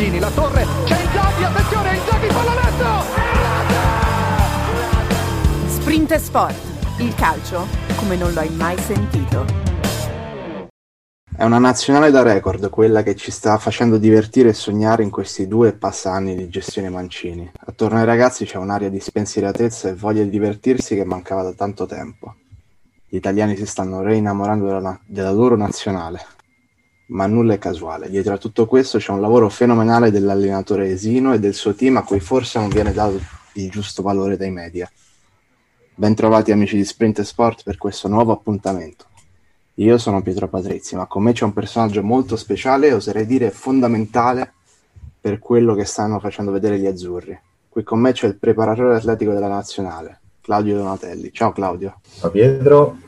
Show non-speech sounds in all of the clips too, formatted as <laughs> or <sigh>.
Ambrosini, la torre, c'è Inzaghi, attenzione, Inzaghi, pallonetto. Sprint e Sport, il calcio come non l'hai mai sentito. È una nazionale da record quella che ci sta facendo divertire e sognare in questi due e passa anni di gestione Mancini. Attorno ai ragazzi c'è un'aria di spensieratezza e voglia di divertirsi che mancava da tanto tempo. Gli italiani si stanno reinnamorando della, na- della loro nazionale. Ma nulla è casuale. Dietro a tutto questo c'è un lavoro fenomenale dell'allenatore Esino e del suo team a cui forse non viene dato il giusto valore dai media. Bentrovati amici di Sprint e Sport per questo nuovo appuntamento. Io sono Pietro Patrizzi, ma con me c'è un personaggio molto speciale e oserei dire fondamentale per quello che stanno facendo vedere gli azzurri. Qui con me c'è il preparatore atletico della nazionale, Claudio Donatelli. Ciao Claudio. Ciao Pietro,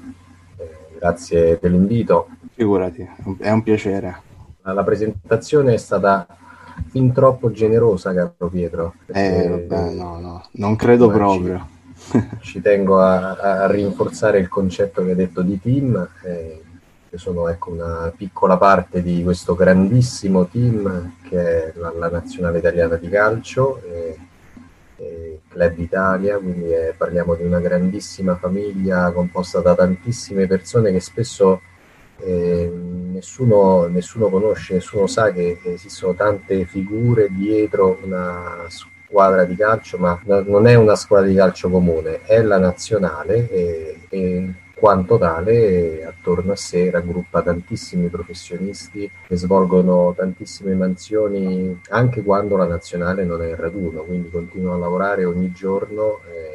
eh, grazie dell'invito. Figurati, è un piacere. La presentazione è stata fin troppo generosa, caro Pietro. Eh, perché vabbè, no, no, non credo proprio. <laughs> Ci tengo a, a rinforzare il concetto che hai detto di team. eh, che sono ecco, una piccola parte di questo grandissimo team che è la, la nazionale italiana di calcio, eh, eh, Club Italia, quindi eh, parliamo di una grandissima famiglia composta da tantissime persone che spesso eh, nessuno, nessuno conosce, nessuno sa che esistono tante figure dietro una squadra di calcio, ma no- non è una squadra di calcio comune, è la nazionale e, e quanto tale attorno a sé raggruppa tantissimi professionisti che svolgono tantissime mansioni anche quando la nazionale non è in raduno, quindi continuano a lavorare ogni giorno. eh,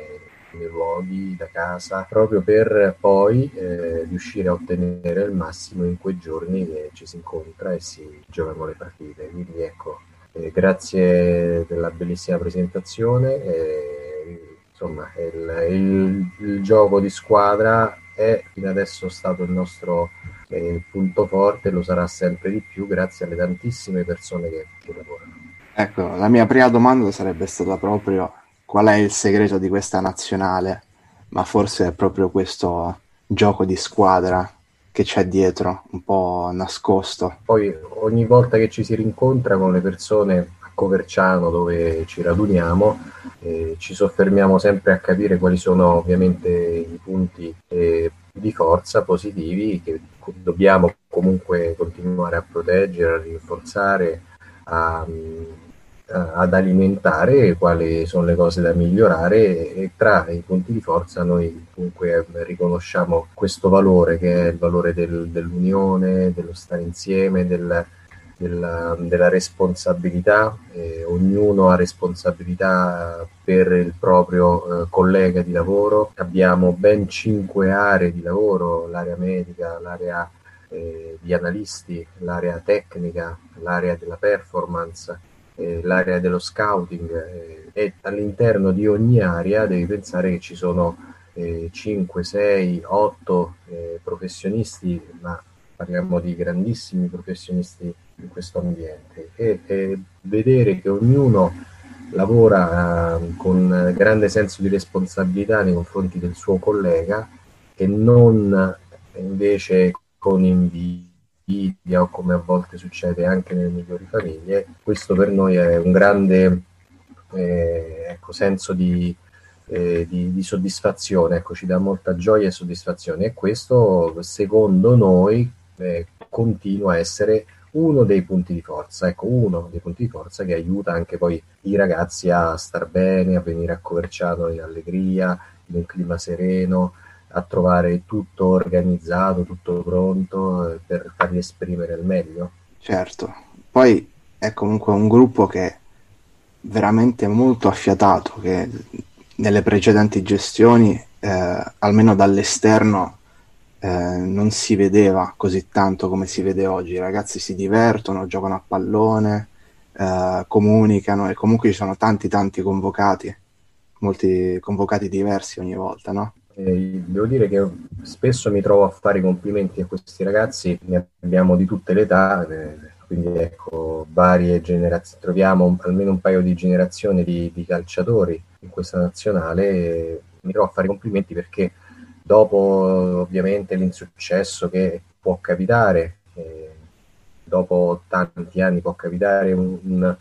nei luoghi, da casa, proprio per poi eh, riuscire a ottenere il massimo in quei giorni che ci si incontra e si giocano le partite. Quindi ecco, eh, grazie della bellissima presentazione. eh, insomma, il, il- il gioco di squadra è fino adesso stato il nostro eh, punto forte, lo sarà sempre di più grazie alle tantissime persone che ci lavorano. Ecco, la mia prima domanda sarebbe stata proprio qual è il segreto di questa nazionale, ma forse è proprio questo gioco di squadra che c'è dietro, un po' nascosto. Poi ogni volta che ci si rincontra con le persone a Coverciano dove ci raduniamo, eh, ci soffermiamo sempre a capire quali sono ovviamente i punti eh, di forza positivi che dobbiamo comunque continuare a proteggere, a rinforzare, a, mm, ad alimentare, quali sono le cose da migliorare e tra i punti di forza noi comunque riconosciamo questo valore che è il valore del- dell'unione, dello stare insieme, del- della, della responsabilità, eh, ognuno ha responsabilità per il proprio eh, collega di lavoro, abbiamo ben cinque aree di lavoro, l'area medica, l'area eh, di analisti, l'area tecnica, l'area della performance, eh, l'area dello scouting eh, e all'interno di ogni area devi pensare che ci sono eh, 5, 6, 8 eh, professionisti, ma parliamo di grandissimi professionisti in questo ambiente. E, e vedere che ognuno lavora eh, con grande senso di responsabilità nei confronti del suo collega e non invece con invidia o come a volte succede anche nelle migliori famiglie, questo per noi è un grande eh, ecco, senso di, eh, di, di soddisfazione, ecco, ci dà molta gioia e soddisfazione. E questo secondo noi eh, continua a essere uno dei punti di forza, ecco, uno dei punti di forza che aiuta anche poi i ragazzi a star bene, a venire a Coverciano in allegria, in un clima sereno, a trovare tutto organizzato, tutto pronto eh, per farli esprimere al meglio. Certo, poi è comunque un gruppo che è veramente molto affiatato, che nelle precedenti gestioni, eh, almeno dall'esterno, eh, non si vedeva così tanto come si vede oggi. I ragazzi si divertono, giocano a pallone, eh, comunicano e comunque ci sono tanti tanti convocati, molti convocati diversi ogni volta, no? Eh, devo dire che spesso mi trovo a fare i complimenti a questi ragazzi, ne abbiamo di tutte le età, eh, quindi ecco, varie generazioni, troviamo almeno un paio di generazioni di, di calciatori in questa nazionale. Mi trovo a fare i complimenti perché dopo ovviamente l'insuccesso che può capitare, eh, dopo tanti anni può capitare un, un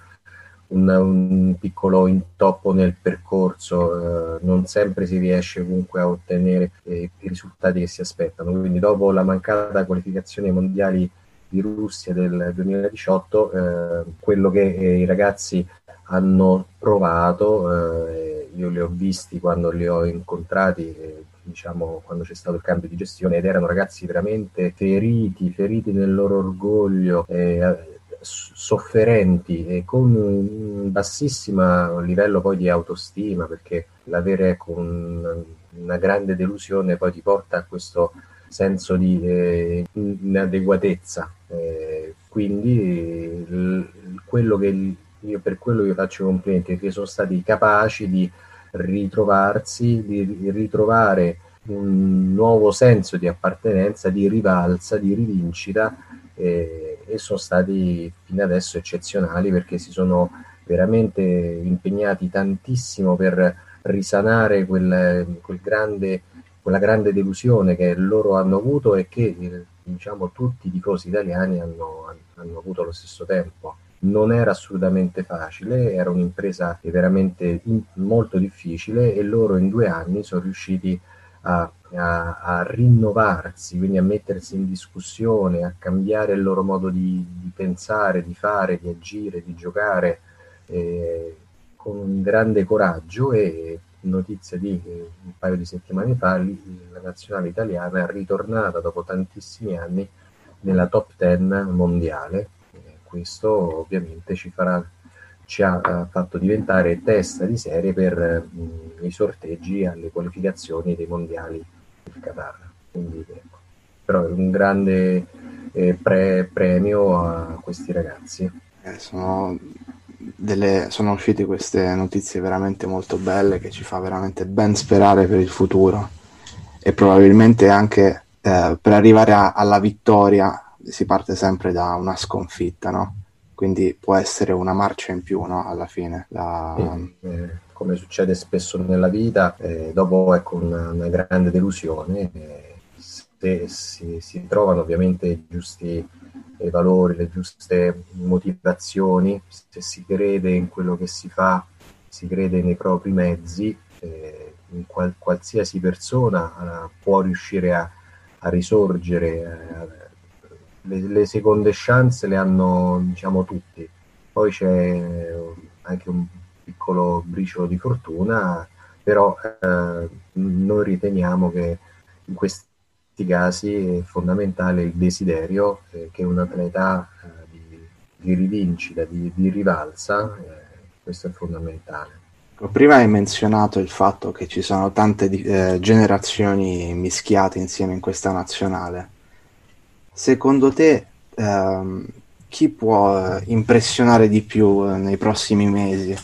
un, un, piccolo intoppo nel percorso, eh, non sempre si riesce comunque a ottenere eh, i risultati che si aspettano. Quindi dopo la mancata qualificazione ai mondiali di Russia del 2018, eh, quello che eh, i ragazzi hanno provato, eh, io li ho visti quando li ho incontrati eh, diciamo, quando c'è stato il cambio di gestione ed erano ragazzi veramente feriti, feriti nel loro orgoglio, eh, sofferenti e con un bassissimo livello poi di autostima perché l'avere ecco, un, una grande delusione poi ti porta a questo senso di eh, inadeguatezza. Eh, quindi l- quello che io per quello io faccio complimenti perché sono stati capaci di ritrovarsi di ritrovare un nuovo senso di appartenenza di rivalsa di rivincita eh, e sono stati fino adesso eccezionali perché si sono veramente impegnati tantissimo per risanare quel, quel grande, quella grande delusione che loro hanno avuto e che diciamo, tutti i tifosi italiani hanno, hanno avuto allo stesso tempo. Non era assolutamente facile, era un'impresa veramente molto difficile e loro in due anni sono riusciti a a, a, rinnovarsi, quindi a mettersi in discussione, a cambiare il loro modo di, di pensare, di fare, di agire, di giocare eh, con un grande coraggio e notizia di un paio di settimane fa la nazionale italiana è ritornata dopo tantissimi anni nella top 10 mondiale. Eh, questo ovviamente ci farà ci ha fatto diventare testa di serie per mh, i sorteggi alle qualificazioni dei mondiali il Qatar. Quindi, ecco. Però è un grande eh, pre- premio a questi ragazzi. Eh, sono, delle, sono uscite queste notizie veramente molto belle che ci fa veramente ben sperare per il futuro e probabilmente anche eh, per arrivare a, alla vittoria si parte sempre da una sconfitta, no? Quindi può essere una marcia in più, no? Alla fine. La... Eh, come succede spesso nella vita, eh, dopo ecco, una, una grande delusione, eh, se si, si, trovano ovviamente i giusti i valori, le giuste motivazioni, se si crede in quello che si fa, si crede nei propri mezzi, eh, qual, qualsiasi persona eh, può riuscire a, a risorgere. Eh, le, le, seconde chance le hanno diciamo tutti. Poi c'è anche un piccolo briciolo di fortuna, però eh, noi riteniamo che in questi casi è fondamentale il desiderio eh, che un atleta eh, di, di, rivincita, di, di rivalsa, eh, questo è fondamentale. Prima hai menzionato il fatto che ci sono tante eh, generazioni mischiate insieme in questa nazionale. Secondo te ehm, chi può impressionare di più nei prossimi mesi?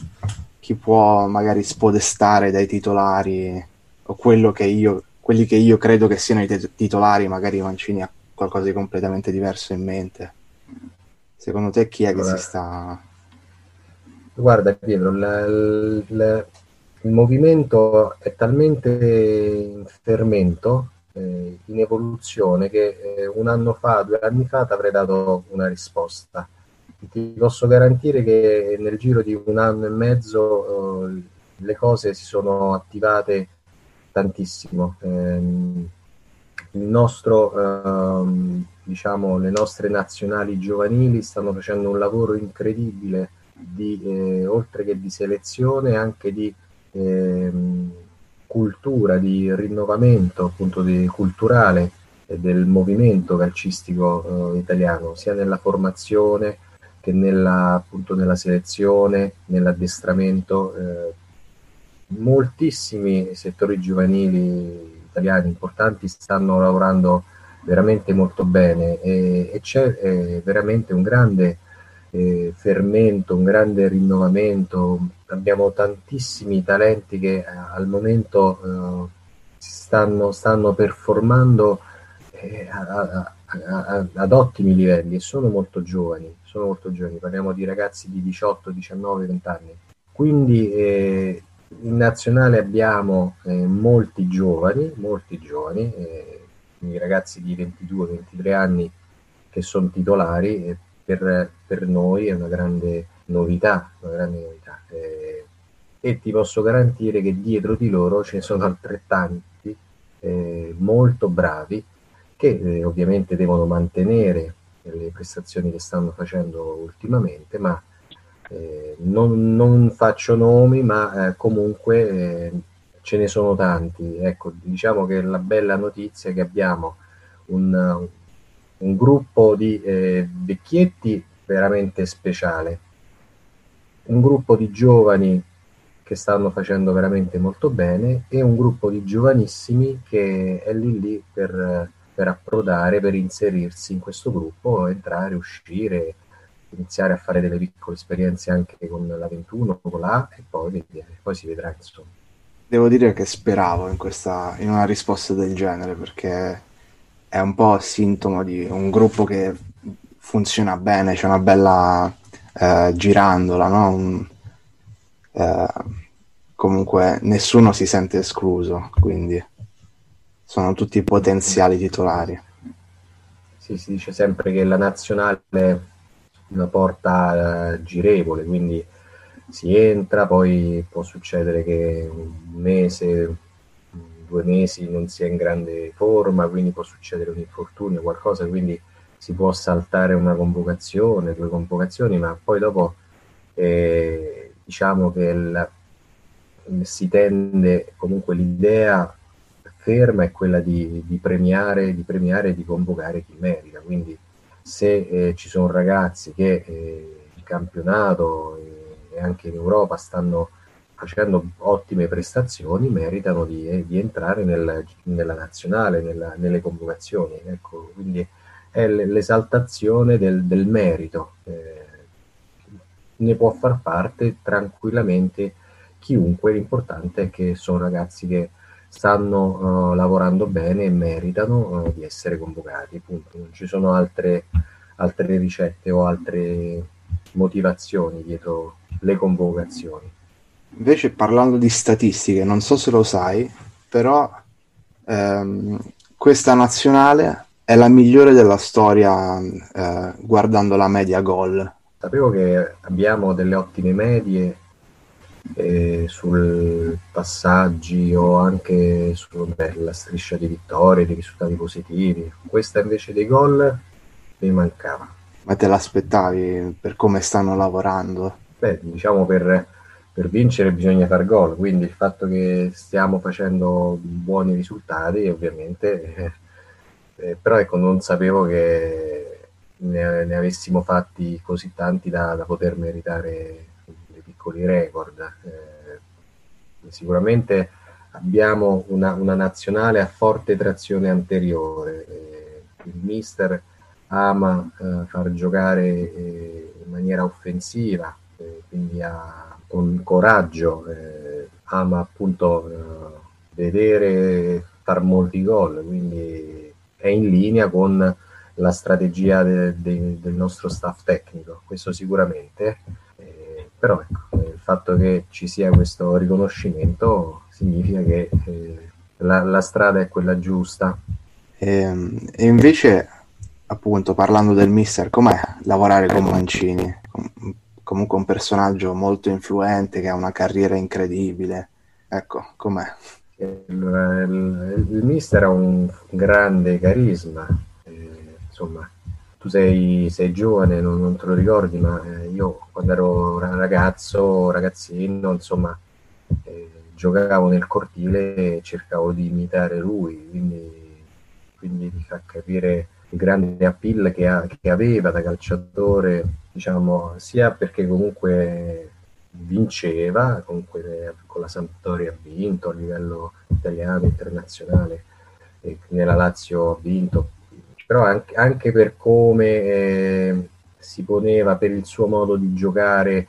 Chi può magari spodestare dai titolari o quello che io, quelli che io credo che siano i t- titolari, magari Mancini ha qualcosa di completamente diverso in mente. Secondo te chi è che si sta... Guarda Pietro, l- l- il movimento è talmente in fermento eh, in evoluzione che eh, un anno fa, due anni fa ti avrei dato una risposta. Ti posso garantire che nel giro di un anno e mezzo eh, le cose si sono attivate tantissimo. Ehm, il nostro, ehm, diciamo, le nostre nazionali giovanili stanno facendo un lavoro incredibile di, eh, oltre che di selezione, anche di ehm, cultura, di rinnovamento appunto di, culturale del movimento calcistico eh, italiano, sia nella formazione che nella, appunto, nella selezione, nell'addestramento. Eh, moltissimi settori giovanili italiani importanti stanno lavorando veramente molto bene e, e c'è eh, veramente un grande eh, fermento, un grande rinnovamento. Abbiamo tantissimi talenti che eh, al momento eh, stanno, stanno performando eh, a, a, a, ad ottimi livelli e sono molto giovani, sono molto giovani, parliamo di ragazzi di 18, 19, 20 anni. Quindi eh, in nazionale abbiamo eh, molti giovani, molti giovani, eh, quindi ragazzi di 22-23 anni che sono titolari e per, per, noi è una grande novità, una grande novità. Eh, e ti posso garantire che dietro di loro ce ne sono altrettanti eh, molto bravi che eh, ovviamente devono mantenere le prestazioni che stanno facendo ultimamente, ma eh, non, non, faccio nomi, ma eh, comunque eh, ce ne sono tanti. Ecco, diciamo che la bella notizia è che abbiamo un, un gruppo di eh, vecchietti veramente speciale, un gruppo di giovani che stanno facendo veramente molto bene e un gruppo di giovanissimi che è lì lì per, per approdare, per inserirsi in questo gruppo, entrare, uscire, iniziare a fare delle piccole esperienze anche con la 21, con la e poi, poi si vedrà insomma. Devo dire che speravo in, questa, in una risposta del genere perché è un po' sintomo di un gruppo che funziona bene, c'è una bella eh, girandola, no? Un, eh, comunque nessuno si sente escluso, quindi sono tutti potenziali titolari. Sì, si dice sempre che la nazionale una porta eh, girevole, quindi si entra, poi può succedere che un mese, due mesi non sia in grande forma, quindi può succedere un infortunio, qualcosa, quindi si può saltare una convocazione, due convocazioni, ma poi dopo eh, diciamo che il, si tende comunque l'idea ferma è quella di, di premiare, di premiare e di convocare chi merita, quindi se eh, ci sono ragazzi che eh, in campionato e anche in Europa stanno facendo ottime prestazioni, meritano di, eh, di entrare nel, nella nazionale, nella, nelle convocazioni. Ecco, quindi è l'esaltazione del, del merito. Eh, ne può far parte tranquillamente chiunque, l'importante è che sono ragazzi che stanno uh, lavorando bene e meritano uh, di essere convocati. Punto. Non ci sono altre, altre ricette o altre motivazioni dietro le convocazioni. Invece parlando di statistiche, non so se lo sai, però ehm, questa nazionale è la migliore della storia eh, guardando la media gol. Sapevo che abbiamo delle ottime medie eh, sul passaggi o anche sulla striscia di vittorie, di risultati positivi. Questa invece dei gol mi mancava. Ma te l'aspettavi per come stanno lavorando? Beh, diciamo per, per vincere bisogna far gol, quindi il fatto che stiamo facendo buoni risultati ovviamente, eh, però ecco non sapevo che ne, ne, avessimo fatti così tanti da, da poter meritare piccoli record. Eh, sicuramente abbiamo una, una, nazionale a forte trazione anteriore. Eh, il mister ama eh, far giocare eh, in maniera offensiva, eh, quindi ha, con coraggio, ama appunto vedere far molti gol, quindi è in linea con la strategia de, de, del nostro staff tecnico, questo sicuramente. Però ecco, il fatto che ci sia questo riconoscimento significa che eh, la, la, strada è quella giusta. E, ehm, e, invece, appunto, parlando del mister, com'è lavorare con Mancini? comunque un personaggio molto influente che ha una carriera incredibile. Ecco, com'è? Il, il, il mister ha un grande carisma, eh, insomma, tu sei, sei giovane, non, non, te lo ricordi, ma eh, io quando ero ragazzo, ragazzino, insomma, eh, giocavo nel cortile e cercavo di imitare lui, quindi, quindi ti fa capire il grande appeal che, ha, che aveva da calciatore, diciamo, sia perché comunque vinceva, comunque con la Sampdoria ha vinto a livello italiano, internazionale, e nella Lazio ha vinto, però anche, anche per come eh, si poneva, per il suo modo di giocare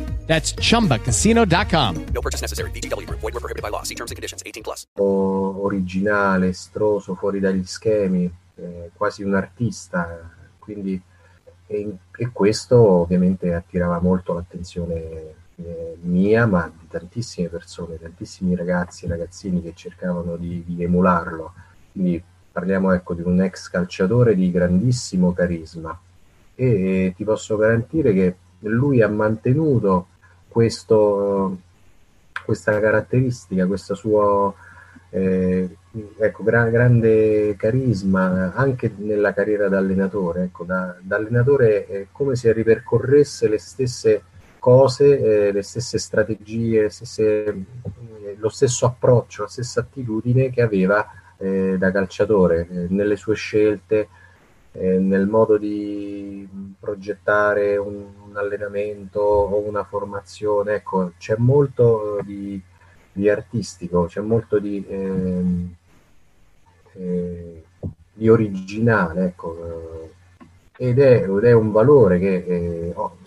That's chumbacasino.com. No purchase necessary. VGW Group. Void were prohibited by law. See terms and conditions. 18 plus. originale, estroso, fuori dagli schemi, eh, quasi un artista. Quindi, e, e, questo ovviamente attirava molto l'attenzione eh, mia, ma di tantissime persone, tantissimi ragazzi e ragazzini che cercavano di, di emularlo. Quindi parliamo ecco di un ex calciatore di grandissimo carisma e ti posso garantire che lui ha mantenuto questo, questa caratteristica, questo suo eh, ecco, gra- grande carisma anche nella carriera da allenatore. Ecco, da, da allenatore è come se ripercorresse le stesse cose, eh, le stesse strategie, le stesse, eh, lo stesso approccio, la stessa attitudine che aveva eh, da calciatore eh, nelle sue scelte, eh, nel modo di progettare un, un, allenamento o una formazione. Ecco, c'è molto di, di artistico, c'è molto di, eh, eh, di originale, ecco, ed, è, ed, è, un valore che eh, oh,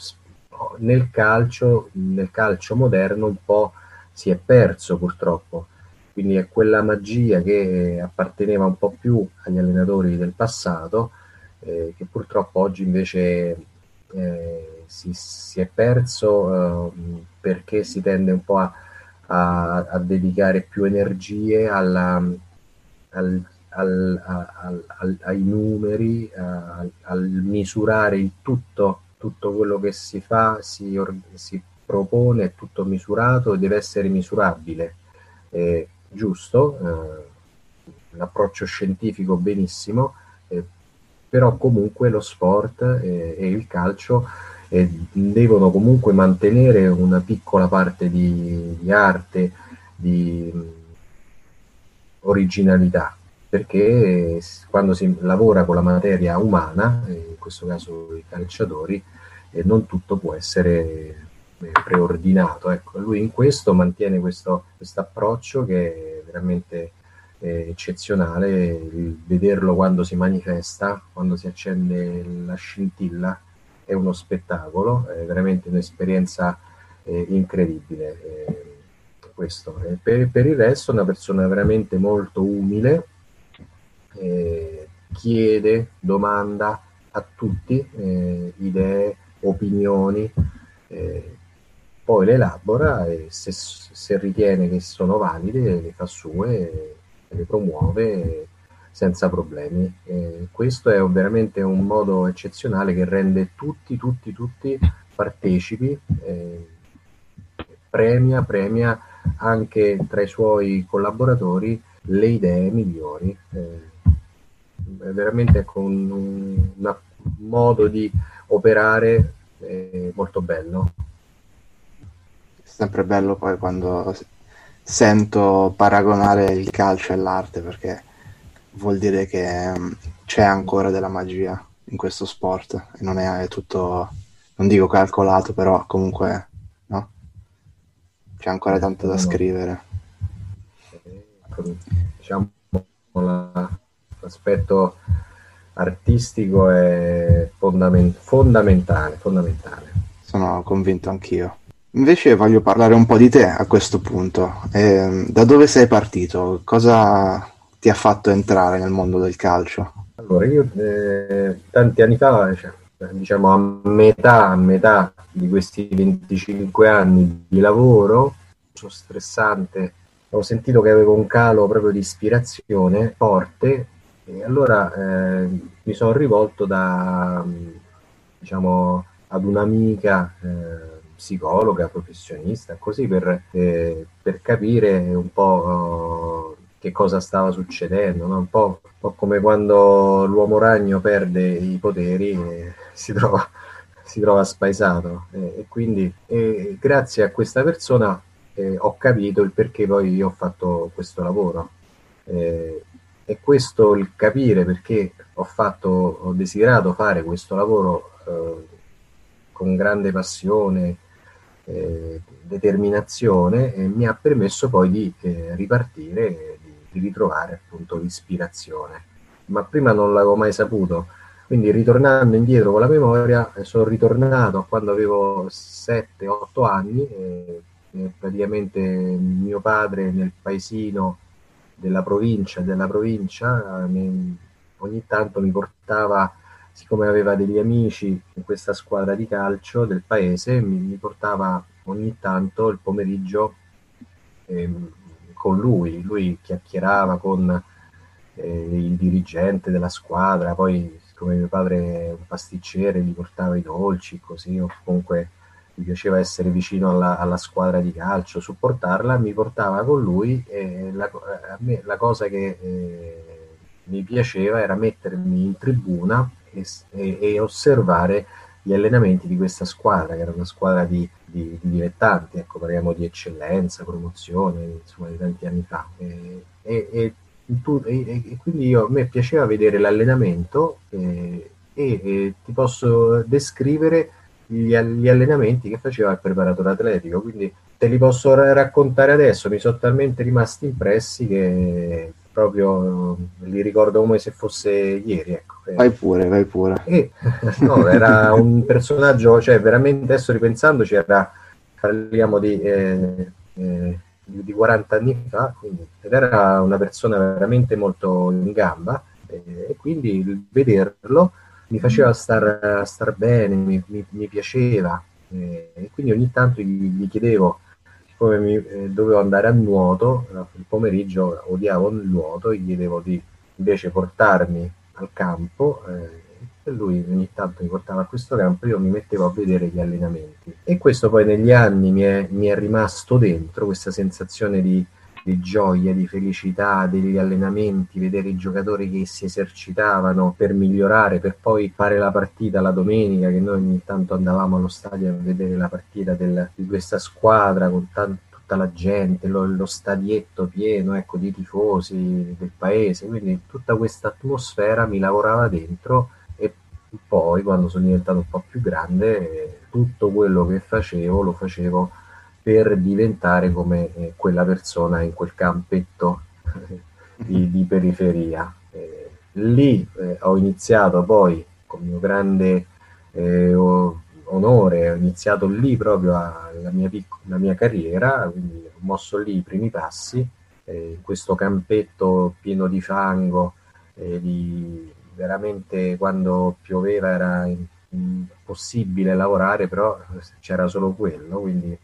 nel calcio, nel calcio moderno un po' si è perso purtroppo quindi è quella magia che apparteneva un po' più agli allenatori del passato eh, che purtroppo oggi invece eh, si, si, è perso eh, perché si tende un po' a, a, a dedicare più energie alla, al, al, al, ai numeri, al misurare il tutto, tutto quello che si fa, si, si propone, è tutto misurato e deve essere misurabile. Eh, giusto, eh, l'approccio scientifico benissimo, eh, però comunque lo sport e, e il calcio eh, devono comunque mantenere una piccola parte di, di arte, di mh, originalità, perché quando si lavora con la materia umana, in questo caso i calciatori, eh, non tutto può essere eh, preordinato. Ecco, lui in questo mantiene questo approccio che è veramente eh, eccezionale il vederlo quando si manifesta, quando si accende la scintilla, è uno spettacolo, è veramente un'esperienza eh, incredibile. Eh, questo. Per, per, il resto una persona veramente molto umile, eh, chiede, domanda a tutti eh, idee, opinioni, eh, poi le elabora e se, se, ritiene che sono valide le fa sue le promuove senza problemi. Eh, questo è veramente un modo eccezionale che rende tutti, tutti, tutti partecipi, eh, premia, premia anche tra i suoi collaboratori le idee migliori. Eh, è veramente con un, un, modo di operare eh, molto bello. Sempre bello poi quando sento paragonare il calcio all'arte perché vuol dire che um, c'è ancora della magia in questo sport e non è, è, tutto, non dico calcolato, però comunque no? c'è ancora tanto da scrivere. Diciamo l'aspetto artistico è fondament- fondamentale, fondamentale. Sono convinto anch'io. Invece voglio parlare un po' di te a questo punto. Eh, da dove sei partito? Cosa ti ha fatto entrare nel mondo del calcio? Allora, io eh, tanti anni fa, cioè, diciamo a metà, a metà di questi 25 anni di lavoro, stressante, ho sentito che avevo un calo proprio di ispirazione forte e allora eh, mi sono rivolto da, diciamo, ad un'amica eh, psicologa, professionista, così per, eh, per capire un po' che cosa stava succedendo, no? un, po', un, po', come quando l'uomo ragno perde i poteri e <laughs> si trova, si trova spaesato. E, e quindi e grazie a questa persona eh, ho capito il perché poi io ho fatto questo lavoro. Eh, e questo il capire perché ho fatto, ho desiderato fare questo lavoro eh, con grande passione, eh, determinazione, eh, mi ha permesso poi di eh, ripartire, di, di, ritrovare appunto l'ispirazione. Ma prima non l'avevo mai saputo, quindi ritornando indietro con la memoria, eh, sono ritornato a quando avevo 7-8 anni, praticamente mio padre nel paesino della provincia, della provincia mi, ogni tanto mi portava siccome aveva degli amici in questa squadra di calcio del paese, mi, mi portava ogni tanto il pomeriggio eh, con lui. Lui chiacchierava con eh, il dirigente della squadra, poi siccome mio padre è un pasticcere, gli portava i dolci, così, o comunque gli piaceva essere vicino alla, alla, squadra di calcio, supportarla, mi portava con lui e la, a me la cosa che eh, mi piaceva era mettermi in tribuna e, e, osservare gli allenamenti di questa squadra, che era una squadra di, di, di dilettanti, ecco, parliamo di eccellenza, promozione, insomma, di tanti anni fa. E, e, tu, e quindi io, a me piaceva vedere l'allenamento e, ti posso descrivere gli, gli, allenamenti che faceva il preparatore atletico, quindi te li posso raccontare adesso, mi sono talmente rimasti impressi che proprio li ricordo come se fosse ieri. Ecco. Vai pure, vai pure. E, <laughs> no, era un personaggio, cioè veramente adesso ripensandoci, era, parliamo di, eh, eh, di 40 anni fa, quindi, ed era una persona veramente molto in gamba eh, e quindi vederlo mi faceva star, star bene, mi, mi, mi piaceva eh, e quindi ogni tanto gli, gli chiedevo siccome mi, eh, dovevo andare a nuoto, il pomeriggio odiavo il nuoto gli chiedevo di invece portarmi al campo eh, e lui ogni tanto mi portava a questo campo io mi mettevo a vedere gli allenamenti. E questo poi negli anni mi è, mi è rimasto dentro, questa sensazione di, di gioia, di felicità degli allenamenti, vedere i giocatori che si esercitavano per migliorare, per poi fare la partita la domenica, che noi ogni tanto andavamo allo stadio a vedere la partita del, di questa squadra con tanto tutta la gente, lo, lo, stadietto pieno ecco, di tifosi del paese, quindi tutta questa atmosfera mi lavorava dentro e poi quando sono diventato un po' più grande tutto quello che facevo lo facevo per diventare come eh, quella persona in quel campetto <laughs> di, di periferia. Eh, lì eh, ho iniziato poi con mio grande eh, onore, ho iniziato lì proprio a, la, mia pic- la mia carriera, quindi ho mosso lì i primi passi, eh, in questo campetto pieno di fango, eh, di, veramente quando pioveva era impossibile lavorare, però c'era solo quello, quindi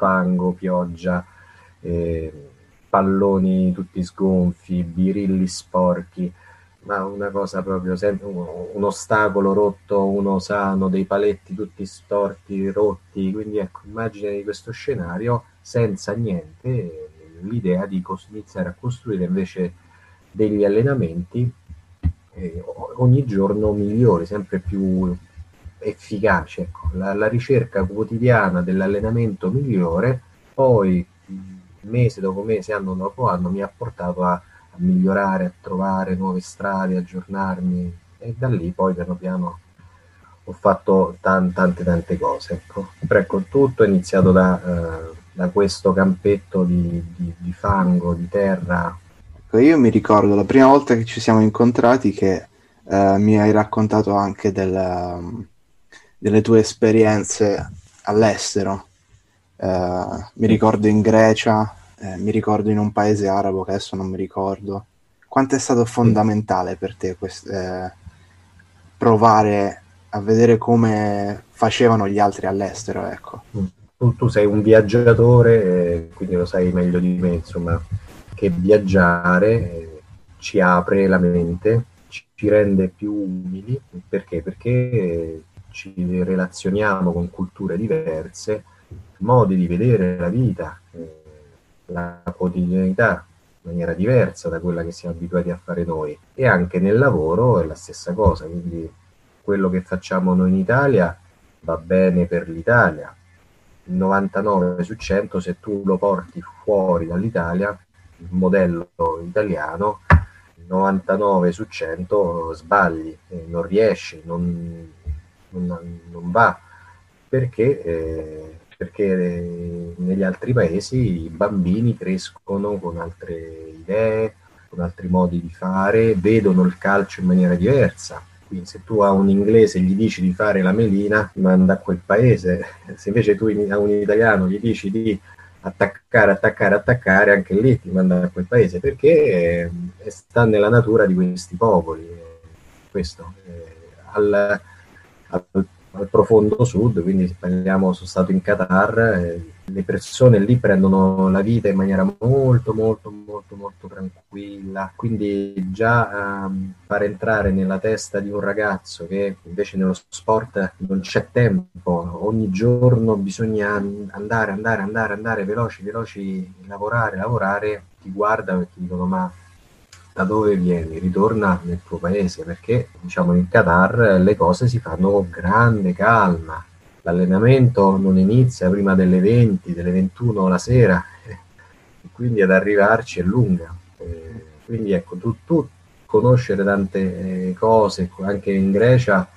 fango, pioggia, eh, palloni tutti sgonfi, birilli sporchi, ma una cosa proprio, un ostacolo rotto, uno sano, dei paletti tutti storti, rotti, quindi ecco, immagine di questo scenario senza niente, l'idea di iniziare a costruire invece degli allenamenti eh, ogni giorno migliori, sempre più efficace. Ecco. La, la, ricerca quotidiana dell'allenamento migliore, poi mese dopo mese, anno dopo anno, mi ha portato a, a migliorare, a trovare nuove strade, aggiornarmi e da lì poi piano piano ho fatto tante tante, tante cose. Ecco. Però ecco, tutto è iniziato da, uh, da questo campetto di, di, di, fango, di terra. Ecco, io mi ricordo la prima volta che ci siamo incontrati che uh, mi hai raccontato anche del, um, delle tue esperienze all'estero eh, mi ricordo in Grecia, eh, mi ricordo in un paese arabo che adesso non mi ricordo. Quanto è stato fondamentale per te quest- eh, provare a vedere come facevano gli altri all'estero, ecco. Tu, tu sei un viaggiatore, eh, quindi lo sai meglio di me, insomma, che viaggiare eh, ci apre la mente, ci, rende più umili. Perché? Perché ci relazioniamo con culture diverse, modi di vedere la vita, eh, la quotidianità in maniera diversa da quella che siamo abituati a fare noi. E anche nel lavoro è la stessa cosa, quindi quello che facciamo noi in Italia va bene per l'Italia. Il 99 su 100 se tu lo porti fuori dall'Italia, il modello italiano, il 99 su 100 sbagli, eh, non riesci, non, non, non va, perché, eh, perché eh, negli altri paesi i bambini crescono con altre idee, con altri modi di fare, vedono il calcio in maniera diversa. Quindi se tu a un inglese gli dici di fare la melina, manda a quel paese. <laughs> Se invece tu a un italiano gli dici di attaccare, attaccare, attaccare, anche lì ti manda a quel paese, perché eh, sta nella natura di questi popoli. Questo. Eh, al, al, al profondo sud, quindi parliamo, sono stato in Qatar, eh, le persone lì prendono la vita in maniera molto molto molto molto tranquilla, quindi già ehm, far entrare nella testa di un ragazzo che invece nello sport non c'è tempo, ogni giorno bisogna andare, andare, andare, andare veloci, veloci, lavorare, lavorare, ti guarda e ti dicono ma da dove vieni? Ritorna nel tuo paese perché diciamo in Qatar le cose si fanno con grande calma. L'allenamento non inizia prima delle 20, delle 21 la sera, <laughs> quindi ad arrivarci è lunga. Quindi ecco, tu, tu conoscere tante eh, cose, anche in Grecia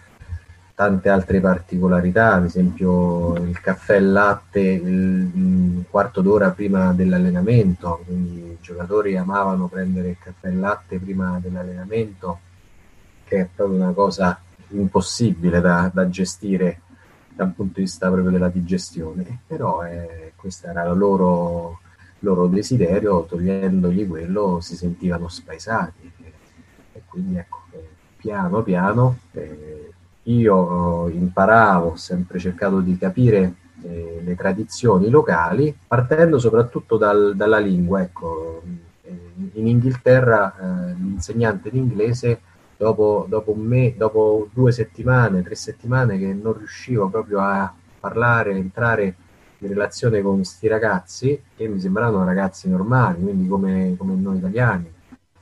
tante altre particolarità, ad esempio il caffè e latte un quarto d'ora prima dell'allenamento, quindi i giocatori amavano prendere il caffè e latte prima dell'allenamento, che è proprio una cosa impossibile da, da gestire dal punto di vista proprio della digestione, però eh, questo era il loro, loro desiderio, togliendogli quello si sentivano spaesati. E quindi ecco, piano piano eh, io imparavo, ho sempre cercato di capire eh, le tradizioni locali, partendo soprattutto dal, dalla lingua. Ecco, in Inghilterra eh, l'insegnante di inglese, dopo, dopo, me, dopo due settimane, tre settimane che non riuscivo proprio a parlare, entrare in relazione con questi ragazzi, che mi sembravano ragazzi normali, quindi come, come noi italiani,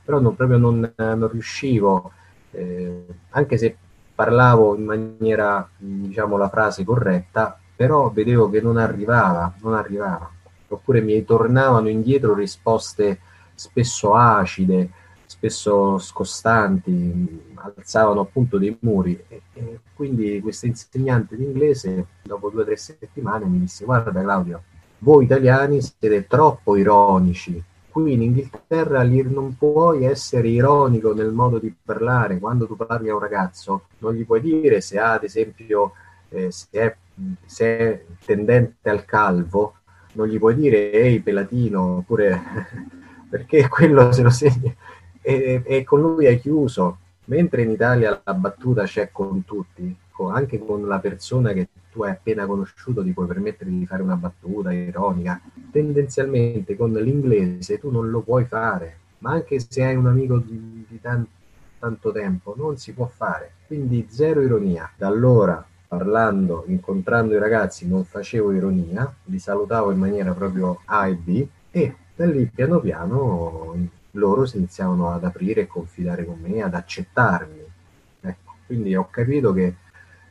però non, proprio non, non riuscivo, eh, anche se parlavo in maniera, diciamo, la frase corretta, però vedevo che non arrivava, non arrivava. Oppure mi tornavano indietro risposte spesso acide, spesso scostanti, alzavano appunto dei muri. E, e quindi questo insegnante di inglese, dopo due o tre settimane, mi disse: Guarda, Claudio, voi italiani siete troppo ironici qui in Inghilterra non puoi essere ironico nel modo di parlare. Quando tu parli a un ragazzo, non gli puoi dire se ha, ad esempio, eh, se, è, se, è, tendente al calvo, non gli puoi dire ehi pelatino, oppure <laughs> perché quello se lo segni. E, e, con lui hai chiuso. Mentre in Italia la battuta c'è con tutti, anche con la persona che tu hai appena conosciuto ti puoi permettere di fare una battuta ironica. Tendenzialmente con l'inglese tu non lo puoi fare, ma anche se hai un amico di, di tan- tanto tempo non si può fare. Quindi zero ironia. Da allora parlando, incontrando i ragazzi non facevo ironia, li salutavo in maniera proprio A e B e da lì piano piano loro si iniziavano ad aprire e confidare con me, ad accettarmi. Ecco, quindi ho capito che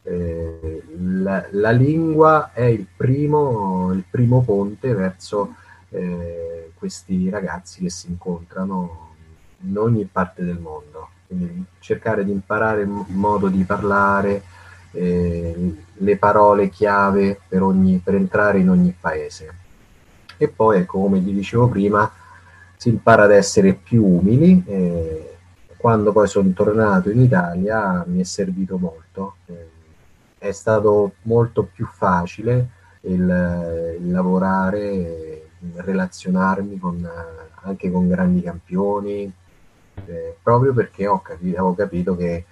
eh, la, la, lingua è il primo, il primo ponte verso eh, questi ragazzi che si incontrano in ogni parte del mondo. Quindi cercare di imparare il modo di parlare, eh, le parole chiave per, ogni, per entrare in ogni paese. E poi, ecco, come vi dicevo prima, si impara ad essere più umili. Eh, quando poi sono tornato in Italia mi è servito molto. Eh, è stato molto più facile il, il lavorare, il relazionarmi con, anche con grandi campioni, eh, proprio perché ho capito, avevo capito che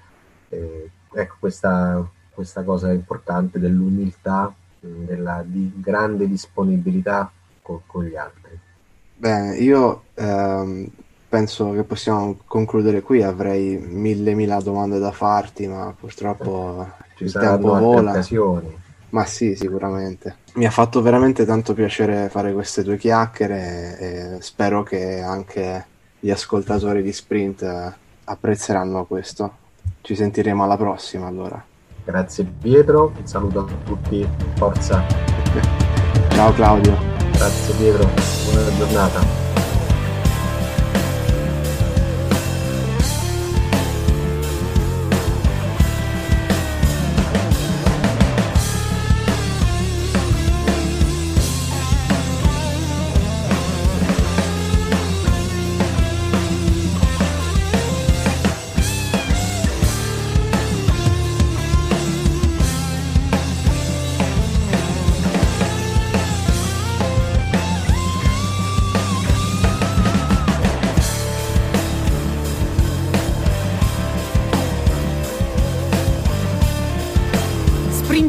eh, ecco, questa, questa cosa importante dell'umiltà, della di grande disponibilità con, con gli altri. Bene, io ehm, penso che possiamo concludere qui, avrei mille mila domande da farti, ma purtroppo Ci saranno tempo altre vola. occasioni. Ma sì, sicuramente. Mi ha fatto veramente tanto piacere fare queste due chiacchiere e spero che anche gli ascoltatori di Sprint apprezzeranno questo. Ci sentiremo alla prossima allora. Grazie Pietro, un saluto a tutti, forza, <laughs> Ciao Claudio. grazie Pietro, buona giornata.